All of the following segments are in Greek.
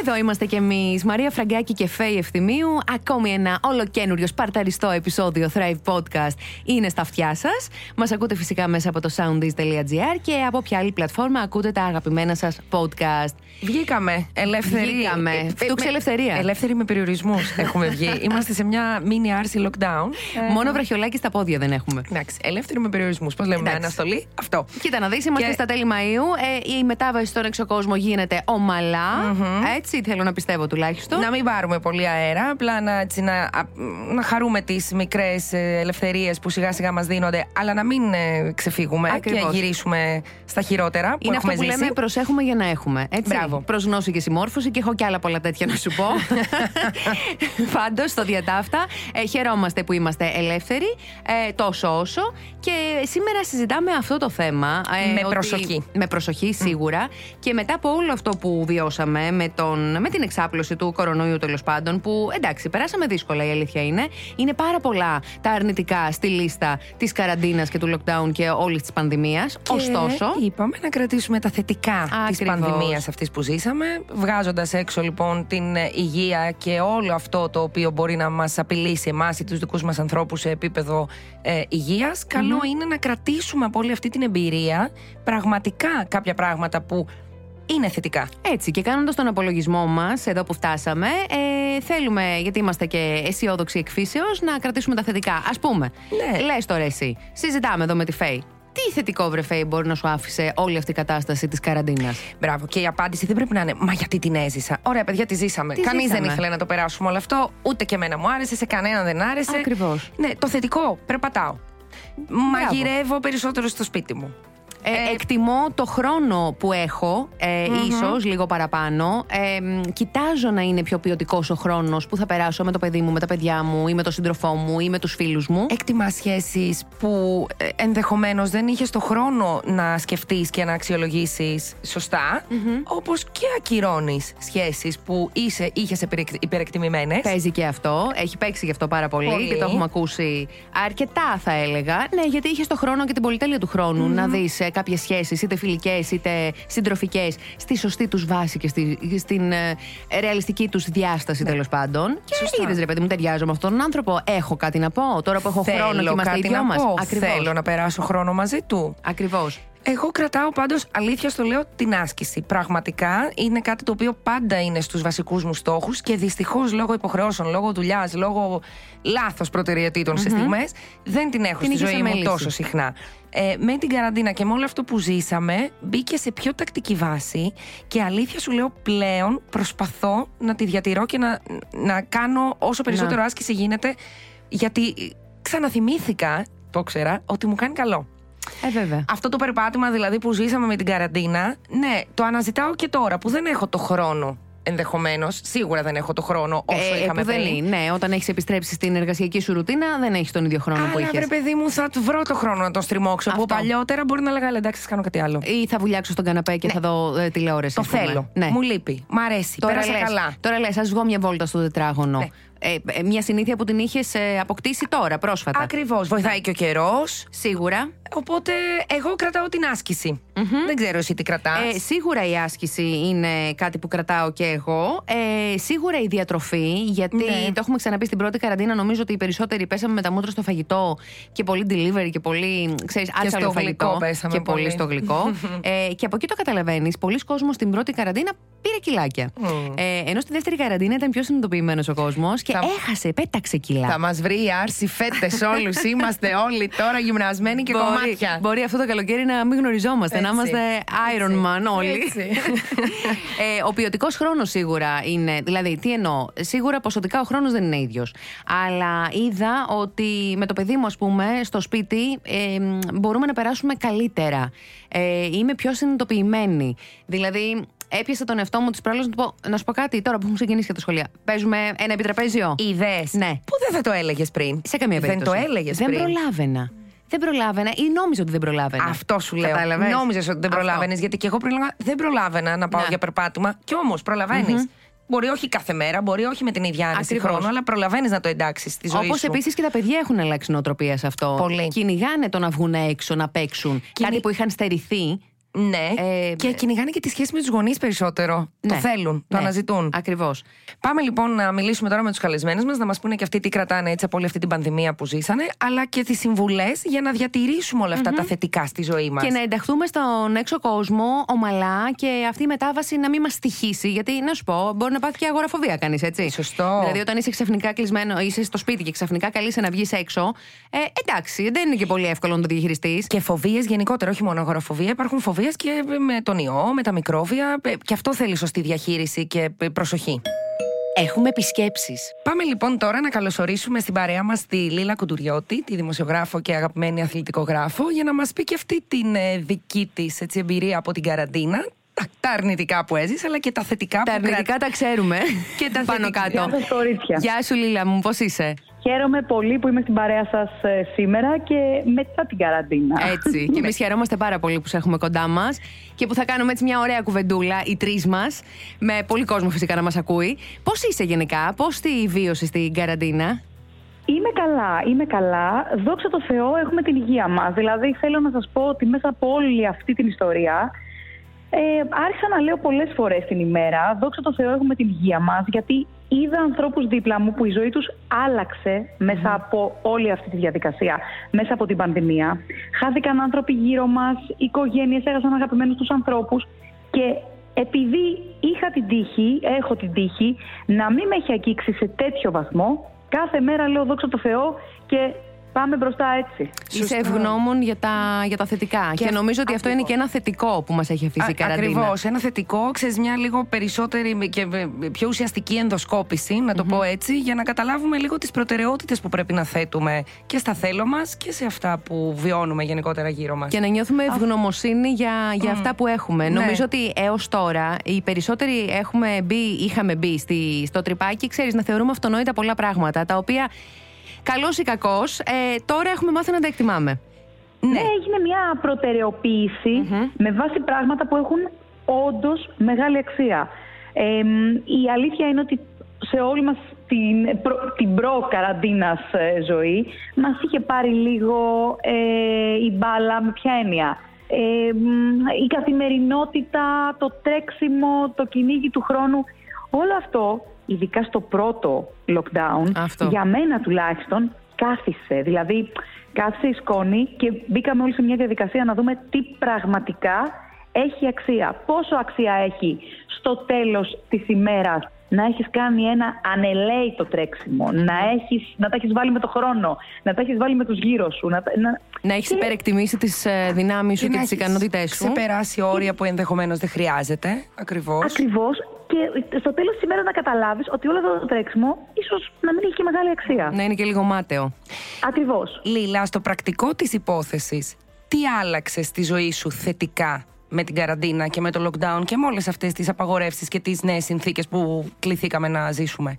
Εδώ είμαστε κι εμείς, Μαρία Φραγκάκη και Φέη Ευθυμίου. Ακόμη ένα ολοκένουριο σπαρταριστό επεισόδιο Thrive Podcast είναι στα αυτιά σας. Μας ακούτε φυσικά μέσα από το soundis.gr και από ποια άλλη πλατφόρμα ακούτε τα αγαπημένα σας podcast. Βγήκαμε. Ελεύθερη. Βγήκαμε. Ε, Φτούξε με- ελευθερία. Ελεύθερη με περιορισμούς έχουμε βγει. Είμαστε σε μια mini άρση lockdown. Ε, Μόνο βραχιολάκι στα πόδια δεν έχουμε. Εντάξει, ελεύθερη με περιορισμούς. Πώς λέμε, με Εντάξει. αναστολή; Αυτό. Κοίτα να δεις, είμαστε Και- στα τέλη Μαΐου. Ε, η μετάβαση στον εξωκόσμο γίνεται ομαλά. Έτσι θέλω να πιστεύω τουλάχιστον. Να μην πάρουμε πολύ αέρα, απλά να, έτσι, να, α, να χαρούμε τι μικρέ ελευθερίε που σιγά σιγά μα δίνονται, αλλά να μην ε, ξεφύγουμε Ακριβώς. και γυρίσουμε στα χειρότερα που Είναι αυτό έχουμε που ζήσει. λέμε προσέχουμε για να έχουμε. Έτσι. Μπράβο. Προς γνώση και συμμόρφωση και έχω και άλλα πολλά τέτοια να σου πω. Πάντω, στο διατάφτα, ε, χαιρόμαστε που είμαστε ελεύθεροι, ε, τόσο όσο. Και σήμερα συζητάμε αυτό το θέμα. ε, Με ότι- προσοχή. Με προσοχή, σίγουρα. Και μετά από όλο αυτό που βιώσαμε με, τον, με την εξάπλωση του κορονοϊού τέλος πάντων, που εντάξει, περάσαμε δύσκολα η αλήθεια είναι. Είναι πάρα πολλά τα αρνητικά στη λίστα της καραντίνας και του lockdown και όλης της πανδημίας. Και Ωστόσο. Είπαμε να κρατήσουμε τα θετικά της Ακριβώς. πανδημίας αυτής που ζήσαμε, βγάζοντας έξω λοιπόν την ε, υγεία και όλο αυτό το οποίο μπορεί να μας απειλήσει εμάς ή τους δικούς μας ανθρώπους σε επίπεδο ε, υγείας. Καλό είναι να κρατήσουμε από όλη αυτή την εμπειρία πραγματικά κάποια πράγματα που είναι θετικά. Έτσι, και κάνοντας τον απολογισμό μας, εδώ που φτάσαμε, ε, θέλουμε, γιατί είμαστε και αισιόδοξοι εκφύσεως, να κρατήσουμε τα θετικά. Α πούμε, Ναι. λες τώρα εσύ, συζητάμε εδώ με τη Φέη. Τι θετικό βρε Φέη μπορεί να σου άφησε όλη αυτή η κατάσταση της καραντίνας; Μπράβο. Και η απάντηση δεν πρέπει να είναι Μα γιατί την έζησα. Ωραία, παιδιά, τη ζήσαμε. Τη Κανείς δεν ζήσαμε. ήθελε να το περάσουμε όλο αυτό. Ούτε και εμένα μου άρεσε, σε κανέναν δεν άρεσε. Ακριβώς. Ναι, το θετικό. Περπατάω. Μαγειρεύω περισσότερο στο σπίτι μου. Ε, εκτιμώ το χρόνο που έχω, ε, ίσως λίγο παραπάνω. Ε, μ, κοιτάζω να είναι πιο ποιοτικός ο χρόνος που θα περάσω με το παιδί μου, με τα παιδιά μου ή με τον σύντροφό μου ή με τους φίλους μου. Έκτιμα σχέσεις που ε, ενδεχομένως δεν είχες το χρόνο να σκεφτείς και να αξιολογήσεις σωστά. Όπως και ακυρώνεις σχέσεις που είσαι, είχες υπερεκτιμημένες. Παίζει και αυτό. Έχει παίξει γι' αυτό πάρα πολύ, Πολύ. και το έχουμε ακούσει αρκετά, θα έλεγα. Ναι, γιατί είχες το χρόνο και την πολυτέλεια του χρόνου να δεις κάποιες σχέσεις, είτε φιλικές είτε συντροφικές, στη σωστή τους βάση και στη, στην ε, ρεαλιστική τους διάσταση τέλος πάντων. Και Σωστά. είδες, ρε παιδί μου, ταιριάζω με αυτόν τον άνθρωπο. Έχω κάτι να πω. Τώρα που έχω χρόνο και είμαστε οι κάτι δυο να μας. πω. Θέλω να περάσω χρόνο μαζί του. Ακριβώς. Εγώ κρατάω πάντως, αλήθεια στο λέω, την άσκηση. Πραγματικά είναι κάτι το οποίο πάντα είναι στους βασικούς μου στόχους και δυστυχώς λόγω υποχρεώσεων, λόγω δουλειάς, λόγω λάθος προτεραιοτήτων σε στιγμές, δεν την έχω Την στη είχες ζωή μου αμελήσει. τόσο συχνά. Ε, με την καραντίνα και με όλο αυτό που ζήσαμε, μπήκε σε πιο τακτική βάση και αλήθεια σου λέω πλέον προσπαθώ να τη διατηρώ και να, να κάνω όσο περισσότερο άσκηση γίνεται, γιατί ξαναθυμήθηκα, το ξέρα, ότι μου κάνει καλό. Ε, βέβαια. Αυτό το περπάτημα δηλαδή που ζήσαμε με την καραντίνα, ναι, το αναζητάω και τώρα που δεν έχω το χρόνο ενδεχομένως. Σίγουρα δεν έχω το χρόνο όσο Ε, είχαμε που δεν πριν. είναι. Ναι, όταν έχεις επιστρέψει στην εργασιακή σου ρουτίνα, δεν έχεις τον ίδιο χρόνο που Αλλά είχες. βρε παιδί μου, θα του βρω το χρόνο να τον στριμώξω. Που Αυτό. παλιότερα μπορεί να λέγα «Έλα, εντάξει, θα κάνω κάτι άλλο. Ή θα βουλιάξω στον καναπέ και θα δω ε, τηλεόραση. Το ας πούμε. θέλω. Ναι. Μου λείπει. Μ' αρέσει. Τώρα Πέρασα λες, καλά. Τώρα λες, ας βγω μια βόλτα στο τετράγωνο. Ναι. Ε, ε, μια συνήθεια που την είχες αποκτήσει τώρα, πρόσφατα. Ακριβώς. Βοηθάει και ο καιρός. Σίγουρα. Οπότε εγώ κρατάω την άσκηση. Δεν ξέρω εσύ τι κρατάς. Ε, σίγουρα η άσκηση είναι κάτι που κρατάω και εγώ. Ε, σίγουρα η διατροφή, γιατί Ναι. το έχουμε ξαναπεί στην πρώτη καραντίνα. Νομίζω ότι οι περισσότεροι πέσαμε με τα μούτρα στο φαγητό και πολύ delivery και πολύ. ξέρεις, άτσαλο στο φαγητό. γλυκό πέσαμε και πολύ πολύ. στο γλυκό. ε, και από εκεί το καταλαβαίνεις. Πολλοί κόσμοι στην πρώτη καραντίνα πήρε κιλάκια. Ε, ενώ στη δεύτερη καραντίνα ήταν πιο συνειδητοποιημένος ο κόσμος και Θα- έχασε, πέταξε κιλά. Θα μας βρει η άρση φέτες όλους. Είμαστε όλοι τώρα γυμνασμένοι και κομμάτια. μπορεί αυτό το καλοκαίρι να μην γνωριζόμαστε, να Έτσι. είμαστε Iron Man όλοι. Έτσι. ε, ο ποιοτικός χρόνος σίγουρα είναι. Δηλαδή, τι εννοώ. Σίγουρα ποσοτικά ο χρόνος δεν είναι ίδιος. Αλλά είδα ότι με το παιδί μου, ας πούμε, στο σπίτι ε, μ, μπορούμε να περάσουμε καλύτερα. Ε, είμαι πιο συνειδητοποιημένη. Δηλαδή, έπιασα τον εαυτό μου της προάλλη να, του πω- να σου πω κάτι τώρα που έχουν ξεκινήσει και τα σχολεία. Παίζουμε ένα επιτραπέζιο. Ιδέες. Ναι. Που δεν θα το έλεγες πριν; Σε καμία Δεν περίπτωση. το έλεγες Δεν πριν. προλάβαινα. Δεν προλάβαινα ή νόμιζα ότι δεν προλάβαινα. Αυτό σου λέω. Κατάλαβες; Νόμιζες ότι δεν Αυτό. προλάβαινες. Γιατί και εγώ πριν έλεγα δεν προλάβαινα να πάω Ναι. για περπάτημα. Κι όμως προλαβαίνεις. Μπορεί όχι κάθε μέρα, μπορεί όχι με την ίδια άνεση Ακριβώς. χρόνο, αλλά προλαβαίνεις να το εντάξεις στη ζωή Όπως σου. επίσης και τα παιδιά έχουν αλλάξει νοοτροπία σε αυτό. Πολύ. Κυνηγάνε το να βγουν έξω, να παίξουν. Κυνη- Κάτι που είχαν στερηθεί. Ναι. Ε, και κυνηγάνε και τη σχέση με τους γονείς περισσότερο. Το Ναι. θέλουν, το Ναι. αναζητούν. Ακριβώς. Πάμε λοιπόν να μιλήσουμε τώρα με τους καλεσμένους μας, να μας πούνε και αυτοί τι κρατάνε έτσι από όλη αυτή την πανδημία που ζήσανε, αλλά και τις συμβουλές για να διατηρήσουμε όλα αυτά τα θετικά στη ζωή μας. Και να ενταχθούμε στον έξω κόσμο ομαλά και αυτή η μετάβαση να μην μας στοιχήσει. Γιατί να σου πω, μπορεί να πάθει και αγοραφοβία κανείς, έτσι. Σωστό. Δηλαδή, όταν είσαι ξαφνικά κλεισμένο, είσαι στο σπίτι και ξαφνικά καλείσαι να βγεις έξω. Ε, εντάξει, δεν είναι και πολύ εύκολο να το διαχειριστείς. Και φοβίες γενικότερα, όχι μόνο αγοραφοβία. Υπάρχουν φοβίε και με τον ιό, με τα μικρόβια. Ε, Και αυτό θέλει σωστή διαχείριση και ε, προσοχή. Έχουμε επισκέψεις. Πάμε λοιπόν τώρα να καλωσορίσουμε στην παρέα μας τη Λίλα Κουντουριώτη, τη δημοσιογράφο και αγαπημένη αθλητικογράφο, για να μας πει και αυτή την ε, δική της εμπειρία από την καραντίνα. Τα, τα αρνητικά που έζησε, αλλά και τα θετικά Τα που αρνητικά κρατά- τα ξέρουμε. Και τα πάνω θετικά. κάτω. Γεια σας, κορίτσια. Γεια σου, Λίλα μου, πώς είσαι; Χαίρομαι πολύ που είμαι στην παρέα σας ε, σήμερα και μετά την καραντίνα. Έτσι. και εμείς χαιρόμαστε πάρα πολύ που σε έχουμε κοντά μας και που θα κάνουμε έτσι μια ωραία κουβεντούλα, οι τρεις μας, με πολύ κόσμο φυσικά να μας ακούει. Πώς είσαι γενικά, πώς τη βίωσες στην καραντίνα; Είμαι καλά, είμαι καλά. Δόξα τω Θεώ έχουμε την υγεία μας. Δηλαδή θέλω να σας πω ότι μέσα από όλη αυτή την ιστορία ε, άρχισα να λέω πολλές φορές την ημέρα δόξα τω Θεώ έχουμε την υγεία μας γιατί είδα ανθρώπους δίπλα μου που η ζωή τους άλλαξε μέσα από όλη αυτή τη διαδικασία, μέσα από την πανδημία. Χάθηκαν άνθρωποι γύρω μας, οικογένειες έχασαν αγαπημένους τους ανθρώπους και επειδή είχα την τύχη, έχω την τύχη να μην με έχει αγγίξει σε τέτοιο βαθμό, κάθε μέρα λέω δόξα τω Θεώ και πάμε μπροστά έτσι. Είσαι ευγνώμων για τα, για τα θετικά. Και, Και νομίζω ότι αυτό είναι ακριβώς. και ένα θετικό που μας έχει αφήσει η καραντίνα. Ακριβώς. Ένα θετικό, ξέρεις, μια λίγο περισσότερη και πιο ουσιαστική ενδοσκόπηση, να το πω έτσι, για να καταλάβουμε λίγο τις προτεραιότητες που πρέπει να θέτουμε και στα θέλω μας και σε αυτά που βιώνουμε γενικότερα γύρω μας. Και να νιώθουμε ευγνωμοσύνη για, για αυτά που έχουμε. Ναι. Νομίζω ότι έως τώρα οι περισσότεροι έχουμε μπει, είχαμε μπει στη, στο τρυπάκι, ξέρεις, να θεωρούμε αυτονόητα πολλά πράγματα, τα οποία καλός ή κακός, ε, τώρα έχουμε μάθει να τα εκτιμάμε. Ναι, έγινε μια προτεραιοποιηση με βάση πράγματα που έχουν όντως μεγάλη αξία. Ε, μ, η αλήθεια είναι ότι σε όλη μας την, προ, την προ-καραντίνας ε, ζωή μας είχε πάρει λίγο ε, η μπάλα με ποια έννοια; Ε, μ, η καθημερινότητα, το τρέξιμο, το κυνήγι του χρόνου, όλο αυτό, ειδικά στο πρώτο lockdown, Αυτό. για μένα τουλάχιστον, κάθισε. Δηλαδή, κάθισε η σκόνη και μπήκαμε όλοι σε μια διαδικασία να δούμε τι πραγματικά έχει αξία. Πόσο αξία έχει στο τέλος της ημέρας να έχεις κάνει ένα ανελαίητο τρέξιμο, να, έχεις, να τα έχεις βάλει με το χρόνο, να τα έχεις βάλει με τους γύρω σου. Να, τα- να... Να έχεις Και- υπερεκτιμήσει τις δυνάμεις σου και, να τις έχεις ικανότητές σου. Ξεπεράσει όρια που ενδεχομένως δεν χρειάζεται. Ακριβώς. Ακριβώς και στο τέλος της ημέρας να καταλάβεις ότι όλο αυτό το τρέξιμο ίσως να μην έχει και μεγάλη αξία. Να είναι και λίγο μάταιο. Ακριβώς. Λίλα, στο πρακτικό της υπόθεσης, τι άλλαξες στη ζωή σου θετικά; Με την καραντίνα και με το lockdown και με όλες αυτές τις απαγορεύσεις και τις νέες συνθήκες που κληθήκαμε να ζήσουμε.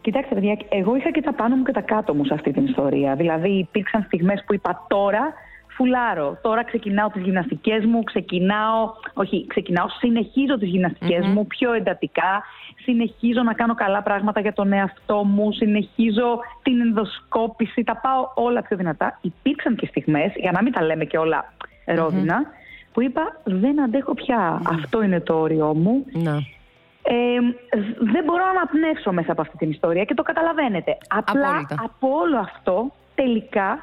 Κοιτάξτε, παιδιά, εγώ είχα και τα πάνω μου και τα κάτω μου σε αυτή την ιστορία. Δηλαδή, υπήρξαν στιγμές που είπα τώρα φουλάρω. Τώρα ξεκινάω τις γυμναστικές μου, ξεκινάω, όχι, ξεκινάω, συνεχίζω τις γυμναστικες μου πιο εντατικά. Συνεχίζω να κάνω καλά πράγματα για τον εαυτό μου, συνεχίζω την ενδοσκόπηση, τα πάω όλα πιο δυνατά. Υπήρξαν και στιγμές, για να μην τα λέμε και όλα ρόδινα, που είπα δεν αντέχω πια. Αυτό είναι το όριό μου. Να. Ε, δεν μπορώ να αναπνεύσω μέσα από αυτή την ιστορία και το καταλαβαίνετε. Απλά Απόλυτα. από όλο αυτό τελικά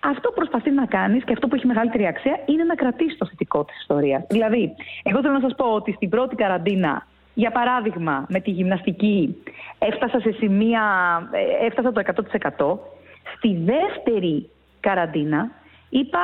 αυτό που προσπαθεί να κάνεις και αυτό που έχει μεγαλύτερη αξία είναι να κρατήσεις το θετικό της ιστορίας. Δηλαδή, εγώ θέλω να σας πω ότι στην πρώτη καραντίνα, για παράδειγμα με τη γυμναστική, έφτασα σε σημεία, ε, έφτασα το 100%. Στη δεύτερη καραντίνα είπα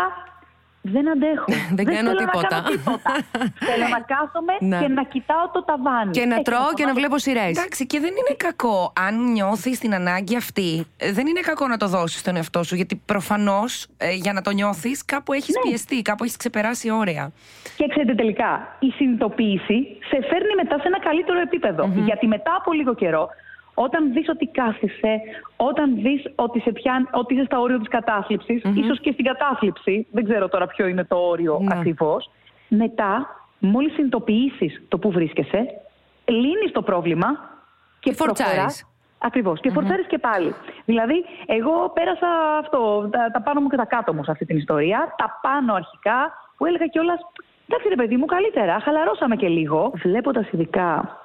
δεν αντέχω. Δεν κάνω θέλω τίποτα. Να κάνω τίποτα. θέλω να κάθομαι Ναι. και να κοιτάω το ταβάνι. Και να Έτσι, τρώω το και να ταβάνι. βλέπω σειρές. Εντάξει, και δεν είναι κακό. Αν νιώθεις την ανάγκη αυτή, ε, δεν είναι κακό να το δώσεις στον εαυτό σου. Γιατί προφανώς για να το νιώθεις, κάπου έχεις Ναι. πιεστεί, κάπου έχεις ξεπεράσει όρια. Και ξέρετε τελικά, η συνειδητοποίηση σε φέρνει μετά σε ένα καλύτερο επίπεδο. Γιατί μετά από λίγο καιρό, όταν δεις ότι κάθισε, όταν δεις ότι, σε πιάνει, ότι είσαι στα όρια της κατάθλιψης, ίσως και στην κατάθλιψη, δεν ξέρω τώρα ποιο είναι το όριο Ναι. ακριβώς, μετά, μόλις συνειδητοποιήσεις το που βρίσκεσαι, λύνεις το πρόβλημα και Και φορτσάρεις. προχωράς. Ακριβώς. Και φορτσάρεις και πάλι. Δηλαδή, εγώ πέρασα αυτό, τα, τα πάνω μου και τα κάτω μου σε αυτή την ιστορία. Τα πάνω αρχικά, που έλεγα κιόλας. Εντάξει, ρε παιδί μου, καλύτερα. Χαλαρώσαμε και λίγο. Βλέποντας ειδικά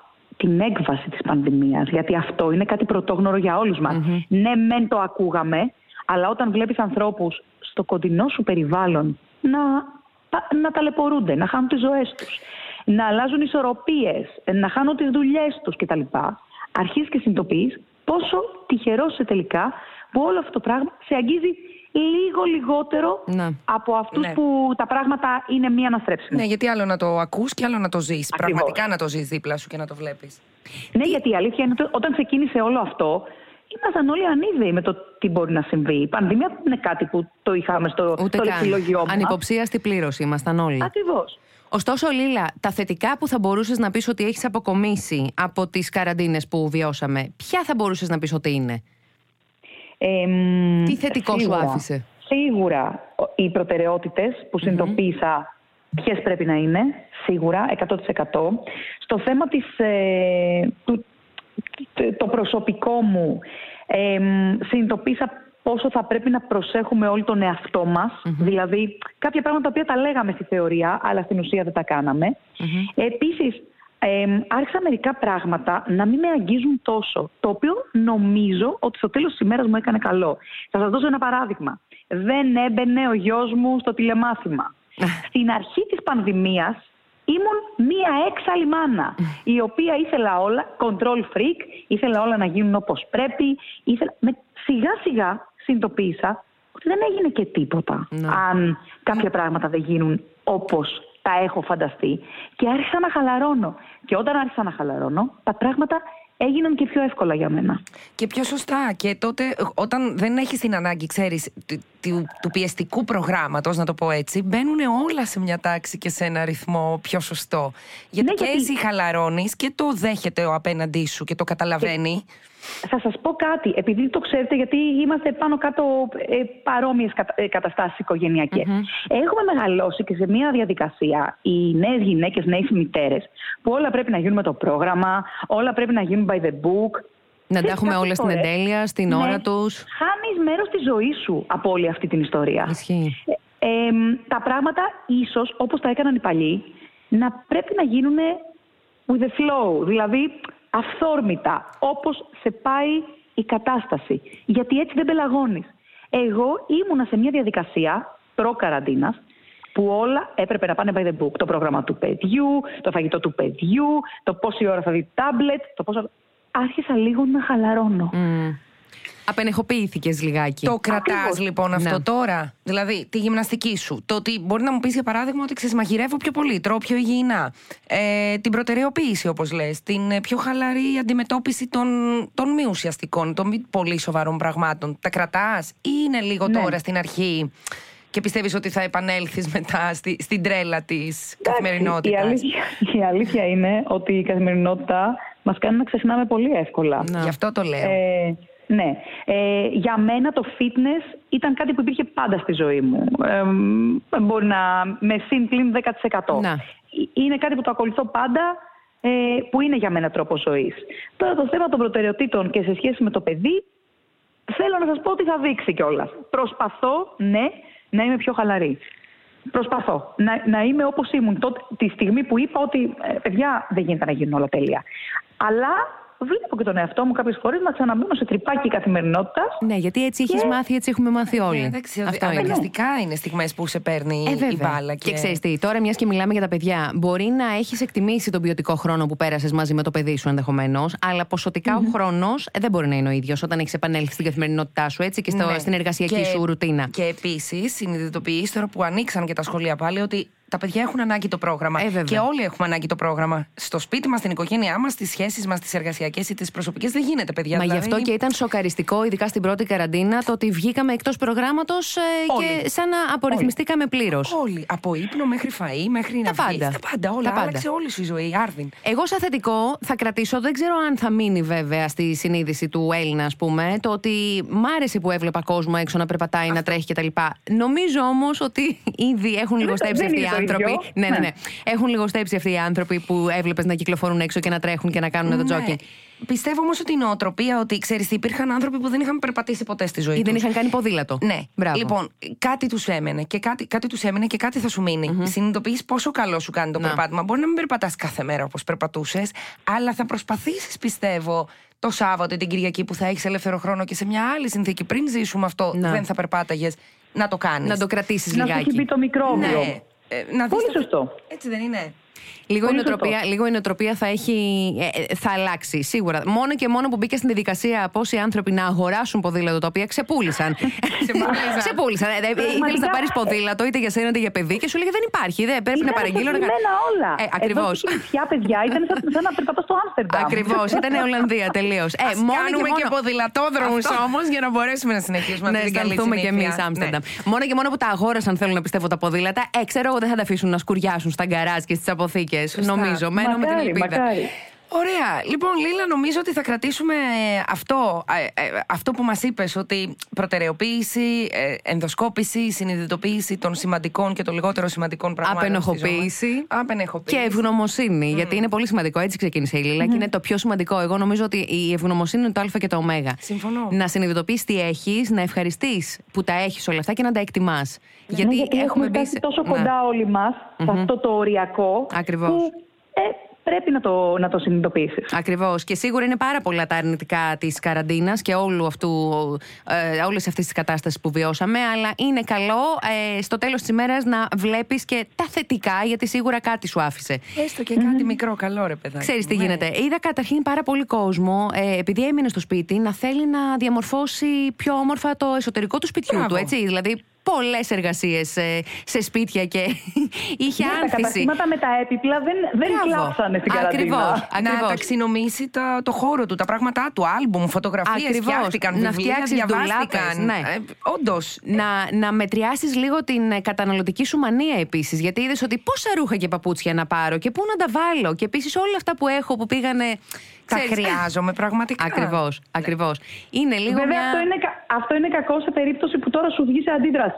την έκβαση της πανδημίας, γιατί αυτό είναι κάτι πρωτόγνωρο για όλους μας. Ναι, μεν το ακούγαμε, αλλά όταν βλέπεις ανθρώπους στο κοντινό σου περιβάλλον να, τα- να ταλαιπωρούνται, να χάνουν τις ζωές τους, να αλλάζουν ισορροπίες, να χάνουν τις δουλειές τους κτλ. Αρχίζεις και συνειδητοποιείς πόσο τυχερός είσαι τελικά που όλο αυτό το πράγμα σε αγγίζει λίγο λιγότερο Ναι. από αυτούς Ναι. που τα πράγματα είναι μία αναστρέψιμη. Ναι, γιατί άλλο να το ακούς και άλλο να το ζεις. Ακριβώς. Πραγματικά να το ζεις δίπλα σου και να το βλέπεις. Ναι, γιατί η αλήθεια είναι ότι όταν ξεκίνησε όλο αυτό, ήμασταν όλοι ανίδεοι με το τι μπορεί να συμβεί. Η πανδημία δεν είναι κάτι που το είχαμε στο, Ούτε στο καν. λεξιλόγιό μας. Ανυποψίαστη πλήρωση ήμασταν όλοι. Ακριβώς. Ωστόσο, Λίλα, τα θετικά που θα μπορούσες να πεις ότι έχεις αποκομίσει από τις καραντίνες που βιώσαμε, ποια θα μπορούσες να πεις ότι είναι; Εμ, Τι θετικό σου σίγουρα. άφησε; Σίγουρα ο- οι προτεραιότητες που συνειδητοποίησα ποιες πρέπει να είναι, σίγουρα, 100%. Στο θέμα της, ε, του, т- το προσωπικό μου, εμ, συνειδητοποίησα πόσο θα πρέπει να προσέχουμε όλοι τον εαυτό μας. Δηλαδή, κάποια πράγματα τα οποία τα λέγαμε στη θεωρία, αλλά στην ουσία δεν τα κάναμε. Επίσης, εμ, άρχισα μερικά πράγματα να μην με αγγίζουν τόσο, το οποίο νομίζω ότι στο τέλος της ημέρας μου έκανε καλό. Θα σας δώσω ένα παράδειγμα. Δεν έμπαινε ο γιος μου στο τηλεμάθημα. Στην αρχή της πανδημίας ήμουν μία έξαλλη μάνα, η οποία ήθελα όλα, control freak, ήθελα όλα να γίνουν όπως πρέπει. Ήθελα... Με, σιγά σιγά συνειδητοποίησα ότι δεν έγινε και τίποτα Ναι. αν κάποια πράγματα δεν γίνουν όπως τα έχω φανταστεί. Και άρχισα να χαλαρώνω. Και όταν άρχισα να χαλαρώνω, τα πράγματα έγιναν και πιο εύκολα για μένα. Και πιο σωστά. Και τότε, ε, όταν δεν έχεις την ανάγκη, ξέρεις, του, του πιεστικού προγράμματος, να το πω έτσι, μπαίνουν όλα σε μια τάξη και σε ένα ρυθμό πιο σωστό. Γιατί Ναι, και γιατί- εσύ χαλαρώνεις και το δέχεται ο απέναντί σου και το καταλαβαίνει. Θα σας πω κάτι, επειδή το ξέρετε, γιατί είμαστε πάνω κάτω ε, παρόμοιες κατα, ε, καταστάσεις οικογενειακές. Έχουμε μεγαλώσει και σε μια διαδικασία οι νέες γυναίκες, νέες μητέρες, που όλα πρέπει να γίνουν με το πρόγραμμα, όλα πρέπει να γίνουν by the book. Να τα Ξέρεις, έχουμε κάποιες όλα στην φορές, εντέλεια, στην ναι, ώρα τους. Χάνεις μέρος της ζωής σου από όλη αυτή την ιστορία. Ισχύει. Ε, εμ, τα πράγματα ίσως, όπως τα έκαναν οι παλιοί, να πρέπει να γίνουν with the flow, δηλαδή αυθόρμητα, όπως σε πάει η κατάσταση. Γιατί έτσι δεν πελαγώνεις. Εγώ ήμουνα σε μια διαδικασία προ-καραντίνας, που όλα έπρεπε να πάνε by the book. Το πρόγραμμα του παιδιού, το φαγητό του παιδιού, το πόση ώρα θα δει τάμπλετ, το πόσο... Άρχισα λίγο να χαλαρώνω. Μμ. Απενεχοποιήθηκες λιγάκι. Το κρατάς Ακριβώς. λοιπόν αυτό Ναι. τώρα; Δηλαδή, τη γυμναστική σου. Το ότι μπορεί να μου πεις για παράδειγμα ότι ξέρει, μαγειρεύω πιο πολύ, τρώω πιο υγιεινά. Ε, την προτεραιοποίηση, όπως λες. Την ε, πιο χαλαρή αντιμετώπιση των, των μη ουσιαστικών, των μη πολύ σοβαρών πραγμάτων. Τα κρατάς ή είναι λίγο Ναι. τώρα στην αρχή και πιστεύεις ότι θα επανέλθεις μετά στη, στην τρέλα της Εντάξει, καθημερινότητας; Η αλήθεια, η αλήθεια είναι ότι η καθημερινότητα μας κάνει να ξεχνάμε πολύ εύκολα. Ναι. Γι' αυτό το λέω. Ε, ναι. Ε, για μένα το fitness ήταν κάτι που υπήρχε πάντα στη ζωή μου. Ε, μ, μπορεί να με συν πλην 10%. Να. Ε, Είναι κάτι που το ακολουθώ πάντα, ε, που είναι για μένα τρόπο ζωής. Τώρα το θέμα των προτεραιοτήτων και σε σχέση με το παιδί, θέλω να σας πω ότι θα δείξει κιόλας. Προσπαθώ, ναι, να είμαι πιο χαλαρή. Προσπαθώ να, να είμαι όπως ήμουν τότε, τη στιγμή που είπα ότι ε, παιδιά δεν γίνεται να γίνουν όλα τέλεια. Αλλά βλέπω και τον εαυτό μου κάποιες φορές να ξαναμπαίνω σε τρυπάκι καθημερινότητας. Ναι, γιατί έτσι έχεις μάθει, έτσι έχουμε μάθει όλοι. Ε, εντάξει, Αυτό είναι. αναγκαστικά είναι στιγμές που σε παίρνει Ε, η βέβαια. μπάλα. Και, ξέρεις τι, τώρα μιας και μιλάμε για τα παιδιά, μπορεί να έχεις εκτιμήσει τον ποιοτικό χρόνο που πέρασες μαζί με το παιδί σου ενδεχομένως, αλλά ποσοτικά ο χρόνος δεν μπορεί να είναι ο ίδιος όταν έχεις επανέλθει στην καθημερινότητά σου έτσι και στο, Ναι. στην εργασιακή Και- σου ρουτίνα. Και επίσης συνειδητοποιείς τώρα που ανοίξαν και τα σχολεία πάλι ότι τα παιδιά έχουν ανάγκη το πρόγραμμα. Ε, βέβαια. και όλοι έχουμε ανάγκη το πρόγραμμα. Στο σπίτι μας, στην οικογένειά μας, στις σχέσεις μας, τις εργασιακές ή τις προσωπικές δεν γίνεται, παιδιά. Μα γι' Δηλαδή, αυτό και ήταν σοκαριστικό, ειδικά στην πρώτη καραντίνα, το ότι βγήκαμε εκτός προγράμματος και Όλοι. σαν να απορριθμιστήκαμε πλήρως. Όλοι. Από ύπνο μέχρι φαΐ, μέχρι να Τα βγεις. πάντα. Τα πάντα. Όλα. Τα πάντα. Άλλαξε όλης σου η ζωή, Άρδιν. Εγώ, σαν θετικό, θα κρατήσω, δεν ξέρω αν θα μείνει βέβαια στη συνείδηση του Έλληνα, ας πούμε, το ότι μ' άρεσε που έβλεπα κόσμο έξω να περπατάει, να τρέχει κτλ. Νομίζω όμως ότι ήδη έχουν λιγοστέψει δεν αυτοί οι είναι το άνθρωποι. ίδιο. Ναι, ναι, Ναι. ναι. Έχουν λιγοστέψει αυτοί οι άνθρωποι που έβλεπες να κυκλοφορούν έξω και να τρέχουν και να κάνουν το τζόκινγκ. Ναι. Πιστεύω όμως ότι η νοοτροπία ότι ξέρεις, υπήρχαν άνθρωποι που δεν είχαν περπατήσει ποτέ στη ζωή Ή δεν τους. είχαν κάνει ποδήλατο. Ναι. Μπράβο. Λοιπόν, κάτι τους έμενε και κάτι, κάτι τους έμενε και κάτι θα σου μείνει. mm Συνειδητοποιείς πόσο καλό σου κάνει το Να. περπάτημα. Μπορεί να μην περπατάς κάθε μέρα όπως περπατούσες, αλλά θα προσπαθήσεις, πιστεύω, το Σάββατο ή την Κυριακή που θα έχεις ελεύθερο χρόνο και σε μια άλλη συνθήκη πριν ζήσουμε αυτό, Να. δεν θα περπάταγες, να το κάνεις. να το κρατήσεις Να σου έχει μπει λιγάκι. το μικρόβιο. Ναι. Ε, να δεις Πολύ το- σωστό. Έτσι δεν είναι. Λίγο η, Πολύ νοοτροπία, σωστό. λίγο η νοοτροπία θα, έχει, ε, ε, θα αλλάξει σίγουρα. Μόνο και μόνο που μπήκε στην διαδικασία πόσοι άνθρωποι να αγοράσουν ποδήλατο τα οποία ξεπούλησαν. Ξεπούλησαν. ξεπούλησαν. Ε, ε, Ήθελε να πάρεις ποδήλατο είτε για σένα είτε για παιδί και σου λέγε δεν υπάρχει. Δεν πρέπει να Ήταν παραγγείλω. να κα- αφοσιωμένα όλα. Ε, Ακριβώς. Εδώ στην νησιά, παιδιά, ήταν σαν, σαν να περπατώ στο Άμστερνταμ. Ακριβώς. Ήταν Ολλανδία τελείως. Ε, Ας κάνουμε και, ποδηλατόδρομους Αυτό. όμως για να μπορέσουμε να συνεχίσουμε Ναι, αυτή την καλή αισθανθούμε κι εμείς συνήθεια. Άμστερνταμ. Ναι. Μόνο και μόνο που τα αγόρασαν, θέλω να πιστεύω τα ποδήλατα. Ε, ξέρω εγώ δεν θα τα αφήσουν να σκουριάσουν στα γκαράζ και στις αποθήκε. Νομίζω. Μένω με την Μακάρι, ελπίδα. μακάρι. Ωραία. Λοιπόν, Λίλα, νομίζω ότι θα κρατήσουμε ε, αυτό, ε, ε, αυτό που μας είπες, ότι προτεραιοποίηση, ε, ενδοσκόπηση, συνειδητοποίηση των σημαντικών και των λιγότερο σημαντικών πραγμάτων. στη ζωής μας. Απενοχοποίηση. Απενεχοποίηση. Και ευγνωμοσύνη, γιατί είναι πολύ σημαντικό. Έτσι ξεκίνησε η Λίλα και είναι το πιο σημαντικό. Εγώ νομίζω ότι η ευγνωμοσύνη είναι το Α και το Ω. Συμφωνώ. Να συνειδητοποιείς τι έχεις, να ευχαριστείς που τα έχεις όλα αυτά και να τα εκτιμάς. Γιατί, ναι, γιατί έχουμε μπει φτάσει σε- τόσο Ναι. κοντά όλοι μας σε αυτό το οριακό Ακριβώς. που ε, πρέπει να το, να το συνειδητοποιήσεις. Ακριβώς. Και σίγουρα είναι πάρα πολλά τα αρνητικά της καραντίνας και όλου αυτού, ε, όλη αυτής της κατάστασης που βιώσαμε. Αλλά είναι καλό ε, στο τέλος της ημέρας να βλέπεις και τα θετικά, γιατί σίγουρα κάτι σου άφησε. Έστω και κάτι μικρό, καλό ρε παιδάκι. Ξέρεις τι Ναι. γίνεται. Είδα καταρχήν πάρα πολύ κόσμο, ε, επειδή έμεινε στο σπίτι, να θέλει να διαμορφώσει πιο όμορφα το εσωτερικό του σπιτιού Μπράβο. του. Έτσι. Δηλαδή, πολλές εργασίες σε σπίτια και είχε Ναι, τα άνθηση. καταστήματα με τα έπιπλα δεν, δεν Μπράβο. κλάψανε στην Ακριβώς. καραντίνα. Ακριβώς. Να ταξινομήσει τα, το χώρο του, τα πράγματά του, άλμπουμ, φωτογραφίες, Ακριβώς. φτιάχτηκαν, Να βιβλία, φτιάξεις διαβάστηκαν. ντουλάπες, ναι. Ε, όντως. Να, να μετριάσεις λίγο την ε, καταναλωτική σου μανία επίσης. Γιατί είδες ότι πόσα ρούχα και παπούτσια να πάρω και πού να τα βάλω. Και επίσης όλα αυτά που έχω που πήγανε. Τα χρειάζομαι πραγματικά. Ακριβώς, ακριβώς. Είναι λίγο Βέβαια, μια. αυτό, είναι, κα- αυτό είναι κακό σε περίπτωση που τώρα σου βγει σε αντίδραση.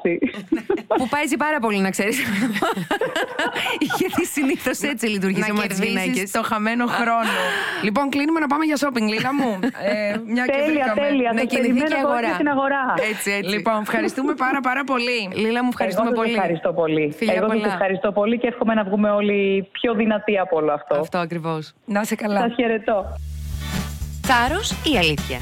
Που παίζει πάρα πολύ, να ξέρεις. Γιατί συνήθως έτσι λειτουργείς σε να εμά τις γυναίκες. κερδίσεις το χαμένο χρόνο. λοιπόν, κλείνουμε να πάμε για shopping, Λίλα μου. Ε, μια και τέλεια, βρήκαμε. τέλεια. Να Σας κινηθεί περιμένω και η εγώ αγορά. και στην αγορά. Έτσι, έτσι. Λοιπόν, ευχαριστούμε πάρα πάρα πολύ. Λίλα μου, ευχαριστούμε Εγώ σας πολύ. ευχαριστώ πολύ. Φιλιά Εγώ σας πολλά. ευχαριστώ πολύ και εύχομαι να βγούμε όλοι πιο δυνατοί από όλο αυτό. Αυτό ακριβώς. Να είσαι καλά. Σας χαιρετώ. Θάρρος ή αλήθεια;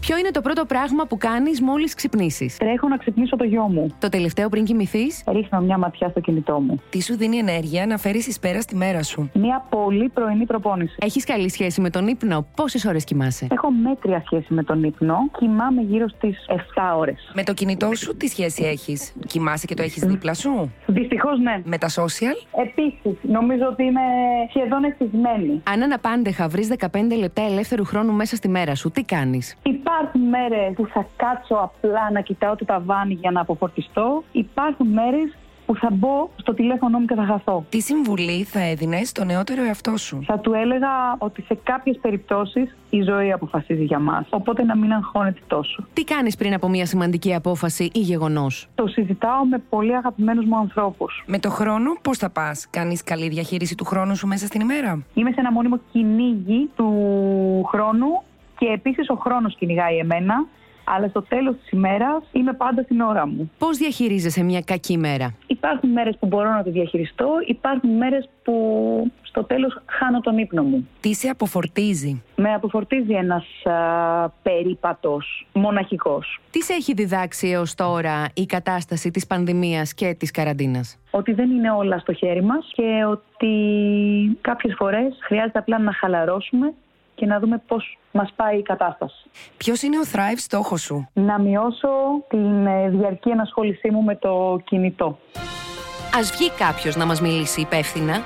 Ποιο είναι το πρώτο πράγμα που κάνεις μόλις ξυπνήσεις; Τρέχω να ξυπνήσω το γιο μου. Το τελευταίο πριν κοιμηθείς; Ρίχνω μια ματιά στο κινητό μου. Τι σου δίνει ενέργεια να φέρεις εις πέρα στη μέρα σου; Μια πολύ πρωινή προπόνηση. Έχεις καλή σχέση με τον ύπνο; Πόσες ώρες κοιμάσαι; Έχω μέτρια σχέση με τον ύπνο. Κοιμάμαι γύρω στις 7 ώρες. Με το κινητό σου τι σχέση έχεις; Κοιμάσαι και το έχεις δίπλα σου; Δυστυχώς ναι. Με τα social; Επίσης, νομίζω ότι είμαι σχεδόν ευτυχισμένη. Αν αναπάντεχα βρεις 15 λεπτά ελεύθερου χρόνου μέσα στη μέρα σου, τι κάνεις; Υπάρχουν μέρες που θα κάτσω απλά να κοιτάω το ταβάνι για να αποφορτιστώ. Υπάρχουν μέρες που θα μπω στο τηλέφωνο μου και θα χαθώ. Τι συμβουλή θα έδινες στο νεότερο εαυτό σου; Θα του έλεγα ότι σε κάποιες περιπτώσεις η ζωή αποφασίζει για μας. Οπότε να μην αγχώνεται τόσο. Τι κάνεις πριν από μια σημαντική απόφαση ή γεγονός; Το συζητάω με πολύ αγαπημένους μου ανθρώπους. Με το χρόνο, πώς θα πας, Κάνεις καλή διαχείριση του χρόνου σου μέσα στην ημέρα; Είμαι σε ένα μόνιμο κυνήγι του χρόνου και επίσης ο χρόνος κυνηγάει εμένα. Αλλά στο τέλος της ημέρας είμαι πάντα στην ώρα μου. Πώς διαχειρίζεσαι μια κακή μέρα; Υπάρχουν μέρες που μπορώ να τη διαχειριστώ, υπάρχουν μέρες που στο τέλος χάνω τον ύπνο μου. Τι σε αποφορτίζει; Με αποφορτίζει ένας α, περίπατος, μοναχικός. Τι σε έχει διδάξει έως τώρα η κατάσταση της πανδημίας και της καραντίνας; Ότι δεν είναι όλα στο χέρι μας και ότι κάποιες φορές χρειάζεται απλά να χαλαρώσουμε και να δούμε πώς μας πάει η κατάσταση. Ποιος είναι ο Thrive στόχος σου; Να μειώσω την ε, διαρκή ενασχόλησή μου με το κινητό. Ας βγει κάποιος να μας μιλήσει υπεύθυνα.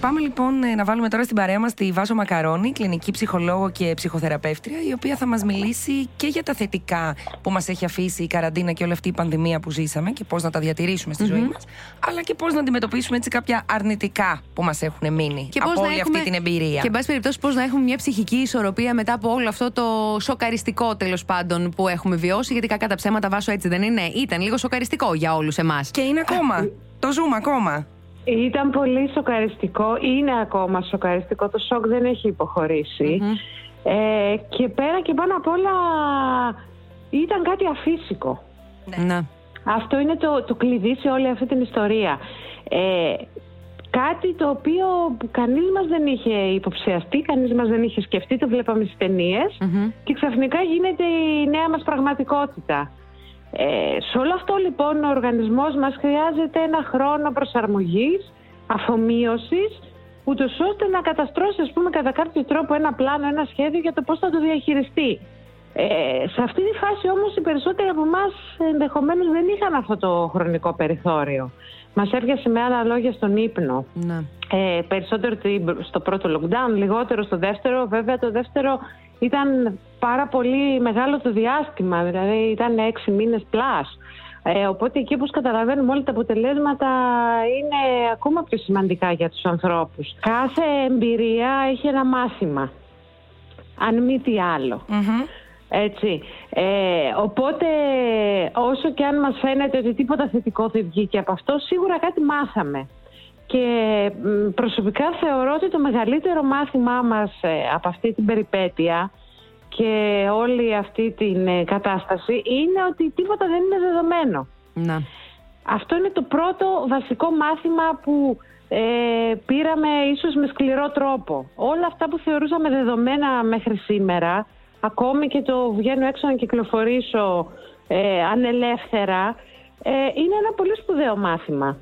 Πάμε λοιπόν ε, να βάλουμε τώρα στην παρέα μας τη Βάζο Μακαρόνη, κλινική ψυχολόγο και ψυχοθεραπεύτρια, η οποία θα μας μιλήσει και για τα θετικά που μας έχει αφήσει η καραντίνα και όλη αυτή η πανδημία που ζήσαμε και πώς να τα διατηρήσουμε στη ζωή μας, αλλά και πώς να αντιμετωπίσουμε έτσι κάποια αρνητικά που μας έχουν μείνει Και από πώς να όλη έχουμε, αυτή την εμπειρία. Και εν πάση περιπτώσει, πώς να έχουμε μια ψυχική ισορροπία μετά από όλο αυτό το σοκαριστικό τέλος πάντων που έχουμε βιώσει. Γιατί κακά τα ψέματα βάσο έτσι δεν είναι; Ήταν λίγο σοκαριστικό για όλους εμάς. Και είναι ακόμα. το ζούμε ακόμα. Ήταν πολύ σοκαριστικό, είναι ακόμα σοκαριστικό, το σοκ δεν έχει υποχωρήσει. Ε, και πέρα και πάνω απ' όλα ήταν κάτι αφύσικο. Να. Αυτό είναι το, το κλειδί σε όλη αυτή την ιστορία. Ε, κάτι το οποίο κανείς μας δεν είχε υποψιαστεί, κανείς μας δεν είχε σκεφτεί, το βλέπαμε στις ταινιες και ξαφνικά γίνεται η νέα μας πραγματικότητα. Ε, σε όλο αυτό λοιπόν ο οργανισμός μας χρειάζεται ένα χρόνο προσαρμογής, αφομοίωσης, ούτως ώστε να καταστρώσει ας πούμε κατά κάποιο τρόπο ένα πλάνο, ένα σχέδιο για το πώς θα το διαχειριστεί. Ε, σε αυτή τη φάση όμως οι περισσότεροι από εμάς ενδεχομένως δεν είχαν αυτό το χρονικό περιθώριο. Μας έπιασε με άλλα λόγια στον ύπνο. Να. Ε, περισσότερο τι- στο πρώτο lockdown, λιγότερο στο δεύτερο. Βέβαια το δεύτερο ήταν πάρα πολύ μεγάλο το διάστημα, δηλαδή ήταν έξι μήνες πλάς. Ε, οπότε εκεί όπως καταλαβαίνουμε όλοι τα αποτελέσματα είναι ακόμα πιο σημαντικά για τους ανθρώπους. Κάθε εμπειρία έχει ένα μάθημα, αν μη τι άλλο. Μμμ. Έτσι. Ε, οπότε όσο και αν μας φαίνεται ότι τίποτα θετικό δεν βγήκε από αυτό, σίγουρα κάτι μάθαμε. Και μ, προσωπικά θεωρώ ότι το μεγαλύτερο μάθημά μας ε, από αυτή την περιπέτεια και όλη αυτή την ε, κατάσταση είναι ότι τίποτα δεν είναι δεδομένο. Να. Αυτό είναι το πρώτο βασικό μάθημα που ε, πήραμε ίσως με σκληρό τρόπο. Όλα αυτά που θεωρούσαμε δεδομένα μέχρι σήμερα, ακόμη και το βγαίνω έξω να κυκλοφορήσω ε, ανελεύθερα, ε, είναι ένα πολύ σπουδαίο μάθημα.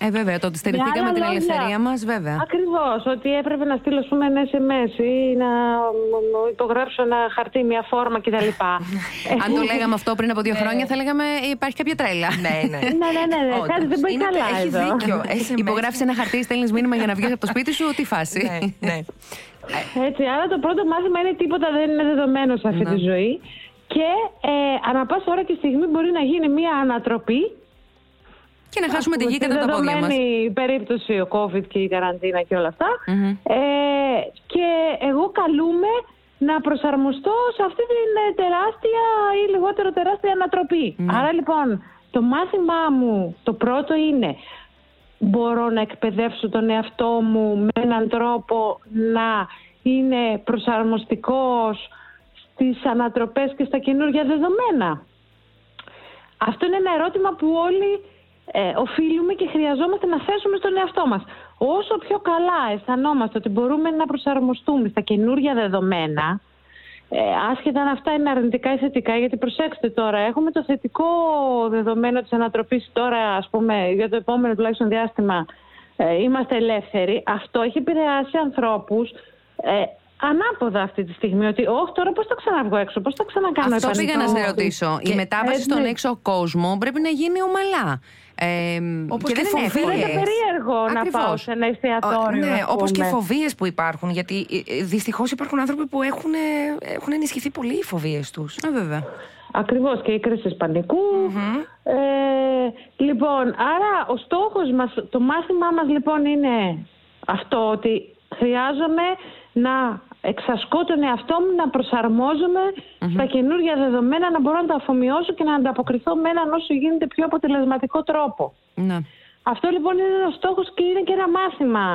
Ε, βέβαια, το ότι στερηθήκαμε άλλα την λόγια. ελευθερία μας, βέβαια. Ακριβώς, ότι έπρεπε να στείλω ας πούμε, ένα SMS ή να μ, μ, υπογράψω ένα χαρτί, μια φόρμα κτλ. Αν το λέγαμε αυτό πριν από δύο χρόνια, θα λέγαμε «Ε, υπάρχει κάποια τρέλα. ναι, ναι. ναι, ναι, ναι, ναι. Όντως. κάτι δεν πάει Είναι- καλά έχεις εδώ. δίκιο. SMS. Υπογράφει ένα χαρτί, στέλνεις μήνυμα για να βγεις από το σπίτι σου, τι φάση. ναι, ναι. Έτσι, άρα το πρώτο μάθημα είναι τίποτα δεν είναι δεδομένο σε αυτή Ναι. τη ζωή και ε, ανά πάσα ώρα και στιγμή μπορεί να γίνει μια ανατροπή Και να χάσουμε τη γη Στη κατά τα πόδια μας. δεδομένη περίπτωση ο COVID και η καραντίνα και όλα αυτά. Μμμ. Ε, και εγώ καλούμαι να προσαρμοστώ σε αυτή την ε, τεράστια ή λιγότερο τεράστια ανατροπή. Άρα λοιπόν το μάθημά μου το πρώτο είναι μπορώ να εκπαιδεύσω τον εαυτό μου με έναν τρόπο να είναι προσαρμοστικός στις ανατροπές και στα καινούργια δεδομένα. Αυτό είναι ένα ερώτημα που όλοι ε, οφείλουμε και χρειαζόμαστε να θέσουμε στον εαυτό μας. Όσο πιο καλά αισθανόμαστε ότι μπορούμε να προσαρμοστούμε στα καινούργια δεδομένα, ε, άσχετα αν αυτά είναι αρνητικά ή θετικά, γιατί προσέξτε τώρα, έχουμε το θετικό δεδομένο της ανατροπής τώρα, ας πούμε, για το επόμενο τουλάχιστον διάστημα, ε, είμαστε ελεύθεροι. Αυτό έχει επηρεάσει ανθρώπους ε, ανάποδα αυτή τη στιγμή, ότι όχι τώρα πώς θα ξαναβγώ έξω, πώς θα ξανακάνω Αυτό πήγα να σε επανεκκίνηση». ρωτήσω. Η Και- μετάβαση ε, στον ναι. έξω κόσμο πρέπει να γίνει ομαλά. Ε, Όπως και και δεν είναι φοβίες. εύκολο. Είναι περίεργο να Ακριβώς. πάω σε ένα εστιατόριο. ναι, ας όπως και πούμε. φοβίες που υπάρχουν. Γιατί δυστυχώς υπάρχουν άνθρωποι που έχουν, ε, έχουν ενισχυθεί πολύ οι φοβίες τους. Ε, βέβαια. Ακριβώς και οι κρίσεις πανικού. Ε, λοιπόν, άρα ο στόχος μας, το μάθημά μας λοιπόν είναι αυτό ότι χρειάζομαι να εξασκώ τον εαυτό μου, να προσαρμόζομαι στα καινούργια δεδομένα, να μπορώ να τα αφομοιώσω και να ανταποκριθώ με έναν όσο γίνεται πιο αποτελεσματικό τρόπο. Ναι. Αυτό λοιπόν είναι ένας στόχος και είναι και ένα μάθημα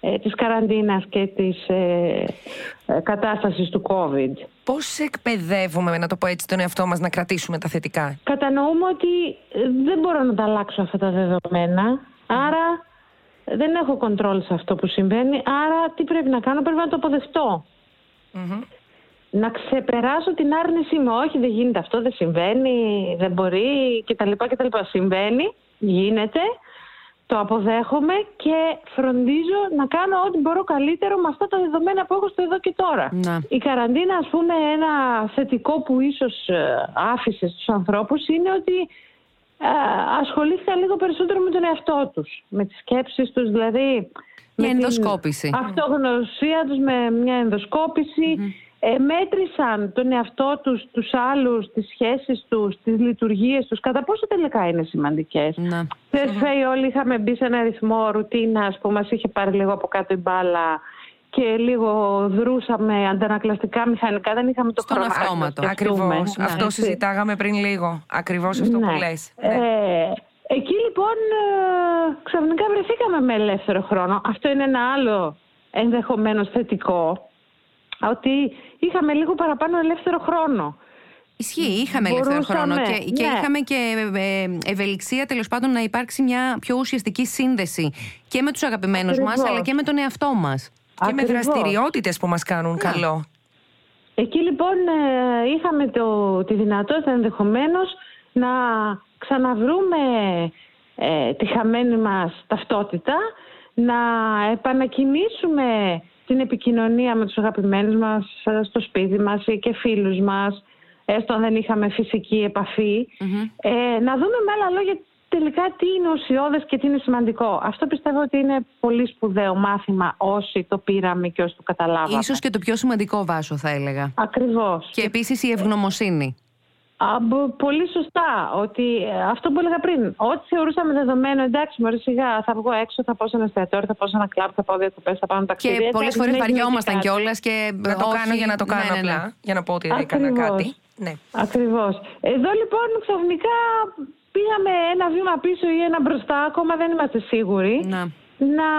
ε, της καραντίνας και της ε, ε, κατάστασης του COVID. Πώς εκπαιδεύουμε, να το πω έτσι, τον εαυτό μας να κρατήσουμε τα θετικά; Κατανοούμε ότι ε, δεν μπορώ να τα αλλάξω αυτά τα δεδομένα, άρα δεν έχω κοντρόλ σε αυτό που συμβαίνει, άρα τι πρέπει να κάνω, πρέπει να το αποδεχτω Να ξεπεράσω την άρνησή μου. Όχι, δεν γίνεται αυτό, δεν συμβαίνει, δεν μπορεί κτλ. κτλ. Συμβαίνει, γίνεται, το αποδέχομαι και φροντίζω να κάνω ό,τι μπορώ καλύτερο με αυτά τα δεδομένα που έχω στο εδώ και τώρα. Η καραντίνα, ας πούμε, ένα θετικό που ίσως ε, άφησε στους ανθρώπους είναι ότι ε, ασχολήθηκαν λίγο περισσότερο με τον εαυτό τους, με τις σκέψεις τους, δηλαδή... Μια ενδοσκόπηση. Αυτογνωσία τους με μια ενδοσκόπηση ε, μέτρησαν τον εαυτό τους, τους άλλους, τις σχέσεις τους, τις λειτουργίες τους, κατά πόσο τελικά είναι σημαντικές. Ναι. όλοι είχαμε μπει σε ένα ρυθμό ρουτίνας που μας είχε πάρει λίγο από κάτω η μπάλα και λίγο δρούσαμε αντανακλαστικά μηχανικά, δεν είχαμε το Στον χρόνο. αυτόματο. Ακριβώς. Ναι. Αυτό συζητάγαμε πριν λίγο. Ακριβώς αυτό ναι. που λες. Ναι. Ε, εκεί λοιπόν ε, ξαφνικά βρεθήκαμε με ελεύθερο χρόνο. Αυτό είναι ένα άλλο ενδεχομένως θετικό ότι είχαμε λίγο παραπάνω ελεύθερο χρόνο. Ισχύει, είχαμε ελεύθερο χρόνο και, και ναι. είχαμε και ε, ευελιξία τέλος πάντων να υπάρξει μια πιο ουσιαστική σύνδεση και με τους αγαπημένους μας αλλά και με τον εαυτό μας. Και με δραστηριότητες που μας κάνουν ναι. καλό. Εκεί λοιπόν ε, είχαμε το, τη δυνατότητα ενδεχομένως να ξαναβρούμε ε, τη χαμένη μας ταυτότητα, να επανακινήσουμε την επικοινωνία με τους αγαπημένους μας ε, στο σπίτι μας ή και φίλους μας, έστω αν δεν είχαμε φυσική ε, να δούμε με άλλα λόγια τελικά τι είναι ουσιώδες και τι είναι σημαντικό; Αυτό πιστεύω ότι είναι πολύ σπουδαίο μάθημα όσοι το πήραμε και όσοι το καταλάβαμε. Ίσως και το πιο σημαντικό βάσο θα έλεγα. Ακριβώς. Και επίσης η ευγνωμοσύνη. Α, πολύ σωστά. Ότι ε, αυτό που έλεγα πριν, ό,τι θεωρούσαμε δεδομένο, εντάξει, μόλι σιγά θα βγω έξω, θα πάω σε ένα εστιατόριο, θα πάω σε ένα κλαμπ, θα πάω διακοπές, θα πάω ταξίδι. Και πολλές φορές βαριόμασταν κιόλας και. Να το κάνω για να το κάνω ναι, ναι, ναι. απλά. Για να πω ότι έκανα κάτι. Ναι. Ακριβώς. Εδώ λοιπόν ξαφνικά πήγαμε ένα βήμα πίσω ή ένα μπροστά, ακόμα δεν είμαστε σίγουροι. Να να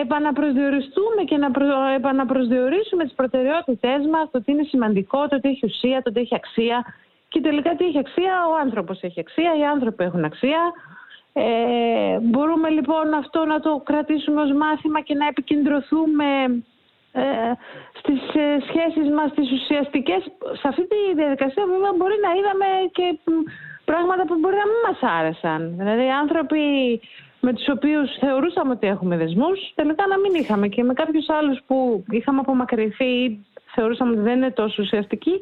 επαναπροσδιοριστούμε και να προ... επαναπροσδιορίσουμε τις προτεραιότητές μας, το τι είναι σημαντικό, το τι έχει ουσία, το τι έχει αξία και τελικά τι έχει αξία, ο άνθρωπος έχει αξία, οι άνθρωποι έχουν αξία. Ε, μπορούμε λοιπόν αυτό να το κρατήσουμε ως μάθημα και να επικεντρωθούμε ε, στις ε, σχέσεις μας, τις ουσιαστικές. Σε αυτή τη διαδικασία βέβαια μπορεί να είδαμε και πράγματα που μπορεί να μην μας άρεσαν. Δηλαδή άνθρωποι με τους οποίους θεωρούσαμε ότι έχουμε δεσμούς, τελικά να μην είχαμε και με κάποιους άλλους που είχαμε απομακρυνθεί ή θεωρούσαμε ότι δεν είναι τόσο ουσιαστικοί,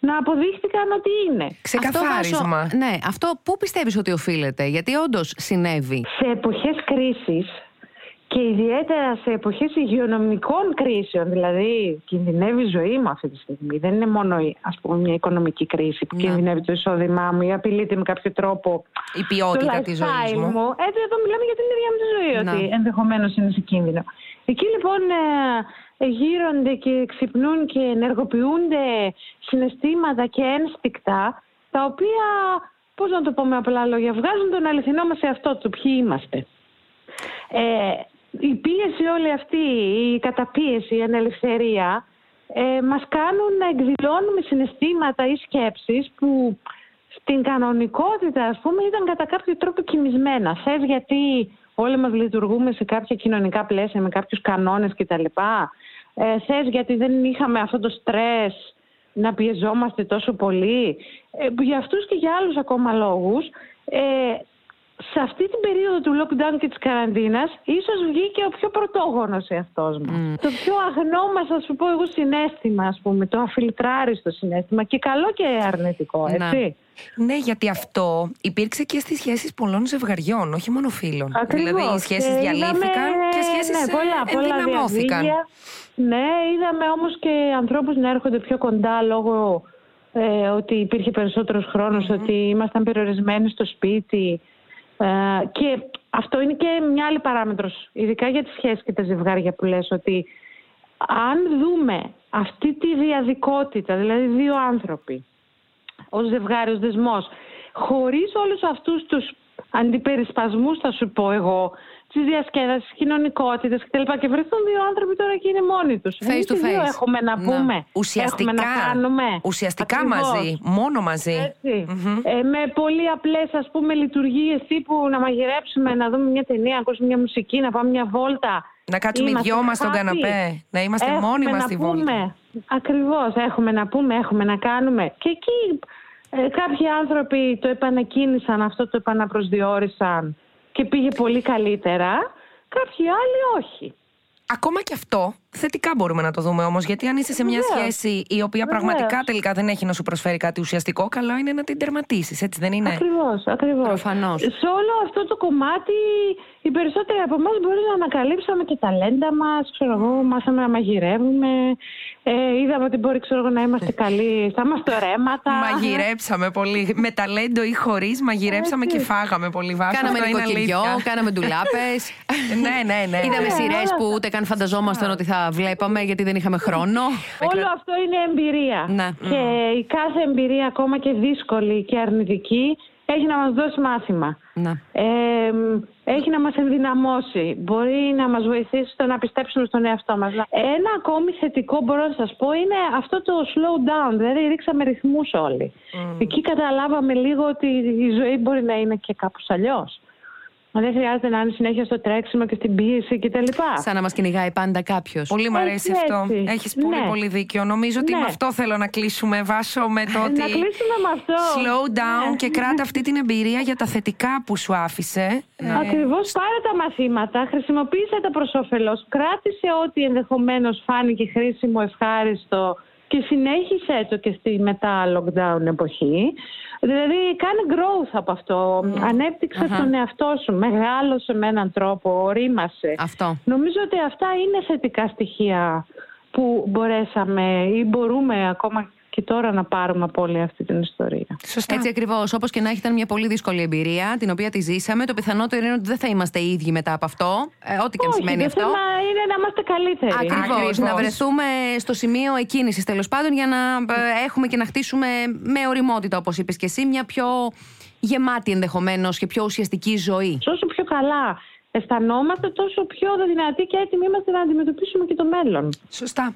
να αποδείχτηκαν ότι είναι. Ξεκαθάρισμα. Αυτό, ναι, αυτό πού πιστεύεις ότι οφείλεται, γιατί όντως συνέβη. Σε εποχές κρίσης και ιδιαίτερα σε εποχές υγειονομικών κρίσεων, δηλαδή κινδυνεύει η ζωή μου αυτή τη στιγμή. Δεν είναι μόνο ας πούμε, μια οικονομική κρίση που ναι. κινδυνεύει το εισόδημά μου ή απειλείται με κάποιο τρόπο η ποιότητα της ζωής μου. μου. Έτσι εδώ μιλάμε για την ίδια μου τη ζωή, ναι. ότι ενδεχομένως είναι σε κίνδυνο. Εκεί λοιπόν ε, γύρονται και ξυπνούν και ενεργοποιούνται συναισθήματα και ένστικτα τα οποία, πώς να το πω με απλά λόγια, βγάζουν τον αληθινό μας εαυτό του, ποιοι είμαστε. Ε, η πίεση όλη αυτή, η καταπίεση, η ανελευθερία ε, μας κάνουν να εκδηλώνουμε συναισθήματα ή σκέψεις που στην κανονικότητα ας πούμε ήταν κατά κάποιο τρόπο κοιμισμένα. Θες γιατί όλοι μας λειτουργούμε σε κάποια κοινωνικά πλαίσια με κάποιους κανόνες κτλ. Ε, θες γιατί δεν είχαμε αυτό το στρες να πιεζόμαστε τόσο πολύ. Ε, για αυτούς και για άλλους ακόμα λόγους ε, σε αυτή την περίοδο του lockdown και της καραντίνας ίσως βγήκε ο πιο πρωτόγονος εαυτός μας. Mm. Το πιο αγνό μας, θα σου πω εγώ, συνέστημα, ας πούμε, το αφιλτράριστο συνέστημα και καλό και αρνητικό, έτσι. Ναι, γιατί αυτό υπήρξε και στις σχέσεις πολλών ζευγαριών, όχι μόνο φίλων. Ακριβώς. Δηλαδή οι σχέσεις διαλύθηκαν και σχέσεις ναι, πολλά, ε, πολλά ενδυναμώθηκαν. Ναι, είδαμε όμως και ανθρώπους να έρχονται πιο κοντά λόγω ε, ότι υπήρχε περισσότερος ότι ήμασταν περιορισμένοι στο σπίτι, ε, και αυτό είναι και μια άλλη παράμετρος, ειδικά για τις σχέσεις και τα ζευγάρια που λες, ότι αν δούμε αυτή τη διαδικότητα, δηλαδή δύο άνθρωποι, ως ζευγάρι, ως δεσμός, χωρίς όλους αυτούς τους αντιπερισπασμούς θα σου πω εγώ, της διασκέδασης, της κοινωνικότητας κτλ. Και βρεθούν δύο άνθρωποι τώρα και είναι μόνοι τους. Face to face. Έχουμε να πούμε. Ουσιαστικά, Έχουμε να κάνουμε. ουσιαστικά Ακριβώς. μαζί, μόνο μαζί. Έτσι. Ε, με πολύ απλές ας πούμε λειτουργίες τύπου να μαγειρέψουμε, να δούμε μια ταινία, να ακούσουμε μια μουσική, να πάμε μια βόλτα. Να κάτσουμε οι Είμαστε δυο μας στον happy. καναπέ, να είμαστε Έχουμε μόνοι μας να στη πούμε. βόλτα. Ακριβώς, έχουμε να πούμε, έχουμε να κάνουμε. Και εκεί ε, κάποιοι άνθρωποι το επανακίνησαν, αυτό το επαναπροσδιορίσαν και πήγε πολύ καλύτερα. Κάποιοι άλλοι όχι. Ακόμα και αυτό θετικά μπορούμε να το δούμε όμως. Γιατί αν είσαι σε μια Βεβαίως. σχέση η οποία Βεβαίως. πραγματικά τελικά δεν έχει να σου προσφέρει κάτι ουσιαστικό, καλό είναι να την τερματίσεις, έτσι δεν είναι; Ακριβώς, ακριβώς. Προφανώς. Σε όλο αυτό το κομμάτι, οι περισσότεροι από εμάς μπορεί να ανακαλύψαμε και ταλέντα μας, ξέρω εγώ, μάθαμε να μαγειρεύουμε, ε, είδαμε ότι μπορεί, ξέρω εγώ, να είμαστε καλοί στα μαστορέματα. Μαγειρέψαμε πολύ. Με ταλέντο ή χωρίς, μαγειρέψαμε Έτσι. και φάγαμε πολύ βάσο. Κάναμε Αυτό είναι νοικοκυριό, αλήθεια. κάναμε ντουλάπες. ναι, ναι, ναι. Είδαμε Ναι, σειρές όλα που αυτά. ούτε καν φανταζόμασταν ότι θα βλέπαμε γιατί δεν είχαμε χρόνο. Όλο αυτό είναι εμπειρία. Ναι. Και η κάθε εμπειρία, ακόμα και δύσκολη και αρνητική, έχει να μας δώσει μάθημα. Να. Ε, έχει να μας ενδυναμώσει. Μπορεί να μας βοηθήσει στο να πιστέψουμε στον εαυτό μας. Ένα ακόμη θετικό μπορώ να σας πω είναι αυτό το slow down. Δηλαδή ρίξαμε ρυθμούς όλοι. Εκεί καταλάβαμε λίγο ότι η ζωή μπορεί να είναι και κάπως αλλιώς. Δεν χρειάζεται να είναι συνέχεια στο τρέξιμο και στην πίεση κτλ. Σαν να μας κυνηγάει πάντα κάποιος. Πολύ μου αρέσει Έτσι, αυτό. έτσι. Έχεις πολύ, Ναι. πολύ δίκιο. Νομίζω ότι Ναι. με αυτό θέλω να κλείσουμε. Βάσο με το ότι. Να κλείσουμε με αυτό. Slow down Ναι. και κράτα αυτή την εμπειρία για τα θετικά που σου άφησε. Ε, Ακριβώς πάρε τα μαθήματα, χρησιμοποίησε τα προς όφελος, κράτησε ό,τι ενδεχομένως φάνηκε χρήσιμο, ευχάριστο και συνέχισε το και στη μετά lockdown εποχή. Δηλαδή κάνε growth από αυτό, ανέπτυξε τον εαυτό σου, μεγάλωσε με έναν τρόπο, ορίμασε. Αυτό. Νομίζω ότι αυτά είναι θετικά στοιχεία που μπορέσαμε ή μπορούμε ακόμα και τώρα να πάρουμε από όλη αυτή την ιστορία. Σωστά. Έτσι ακριβώς. Όπως και να έχει, ήταν μια πολύ δύσκολη εμπειρία, την οποία τη ζήσαμε. Το πιθανότερο είναι ότι δεν θα είμαστε οι ίδιοι μετά από αυτό. Ε, ό,τι και αν Όχι, σημαίνει το αυτό. θέμα είναι να είμαστε καλύτεροι. Ακριβώς. Ακριβώς. Να βρεθούμε στο σημείο εκκίνησης τέλος πάντων για να ε, έχουμε και να χτίσουμε με οριμότητα, όπως είπες και εσύ, μια πιο γεμάτη ενδεχομένως και πιο ουσιαστική ζωή. Όσο πιο καλά αισθανόμαστε, τόσο πιο δυνατοί και έτοιμοι είμαστε να αντιμετωπίσουμε και το μέλλον. Σωστά.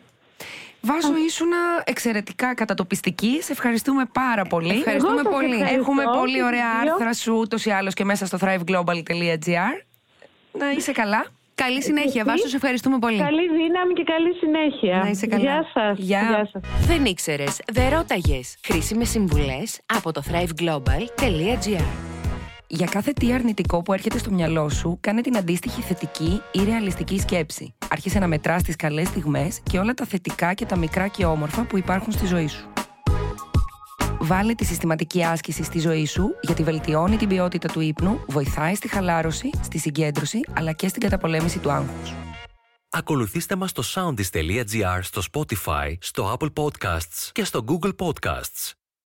Βάζω ήσουν εξαιρετικά κατατοπιστική. Σε ευχαριστούμε πάρα πολύ. Ευχαριστούμε Εγώ σας πολύ. ευχαριστώ. Έχουμε πολύ και ωραία τους δύο. άρθρα σου ούτως ή άλλως και μέσα στο thriveglobal.gr. Να είσαι καλά. Καλή συνέχεια, Εσύ; Βάσο, σε ευχαριστούμε πολύ. Καλή δύναμη και καλή συνέχεια. Να είσαι καλά. Γεια σας. Γεια. σας. Δεν ήξερες, δεν ρώταγες. Χρήσιμες συμβουλές από το thriveglobal.gr. Για κάθε τι αρνητικό που έρχεται στο μυαλό σου, κάνε την αντίστοιχη θετική ή ρεαλιστική σκέψη. Άρχισε να μετράς τις καλές στιγμές και όλα τα θετικά και τα μικρά και όμορφα που υπάρχουν στη ζωή σου. Βάλε τη συστηματική άσκηση στη ζωή σου γιατί βελτιώνει την ποιότητα του ύπνου, βοηθάει στη χαλάρωση, στη συγκέντρωση αλλά και στην καταπολέμηση του άγχους. Ακολουθήστε μας στο soundis.gr, στο Spotify, στο Apple Podcasts και στο Google Podcasts.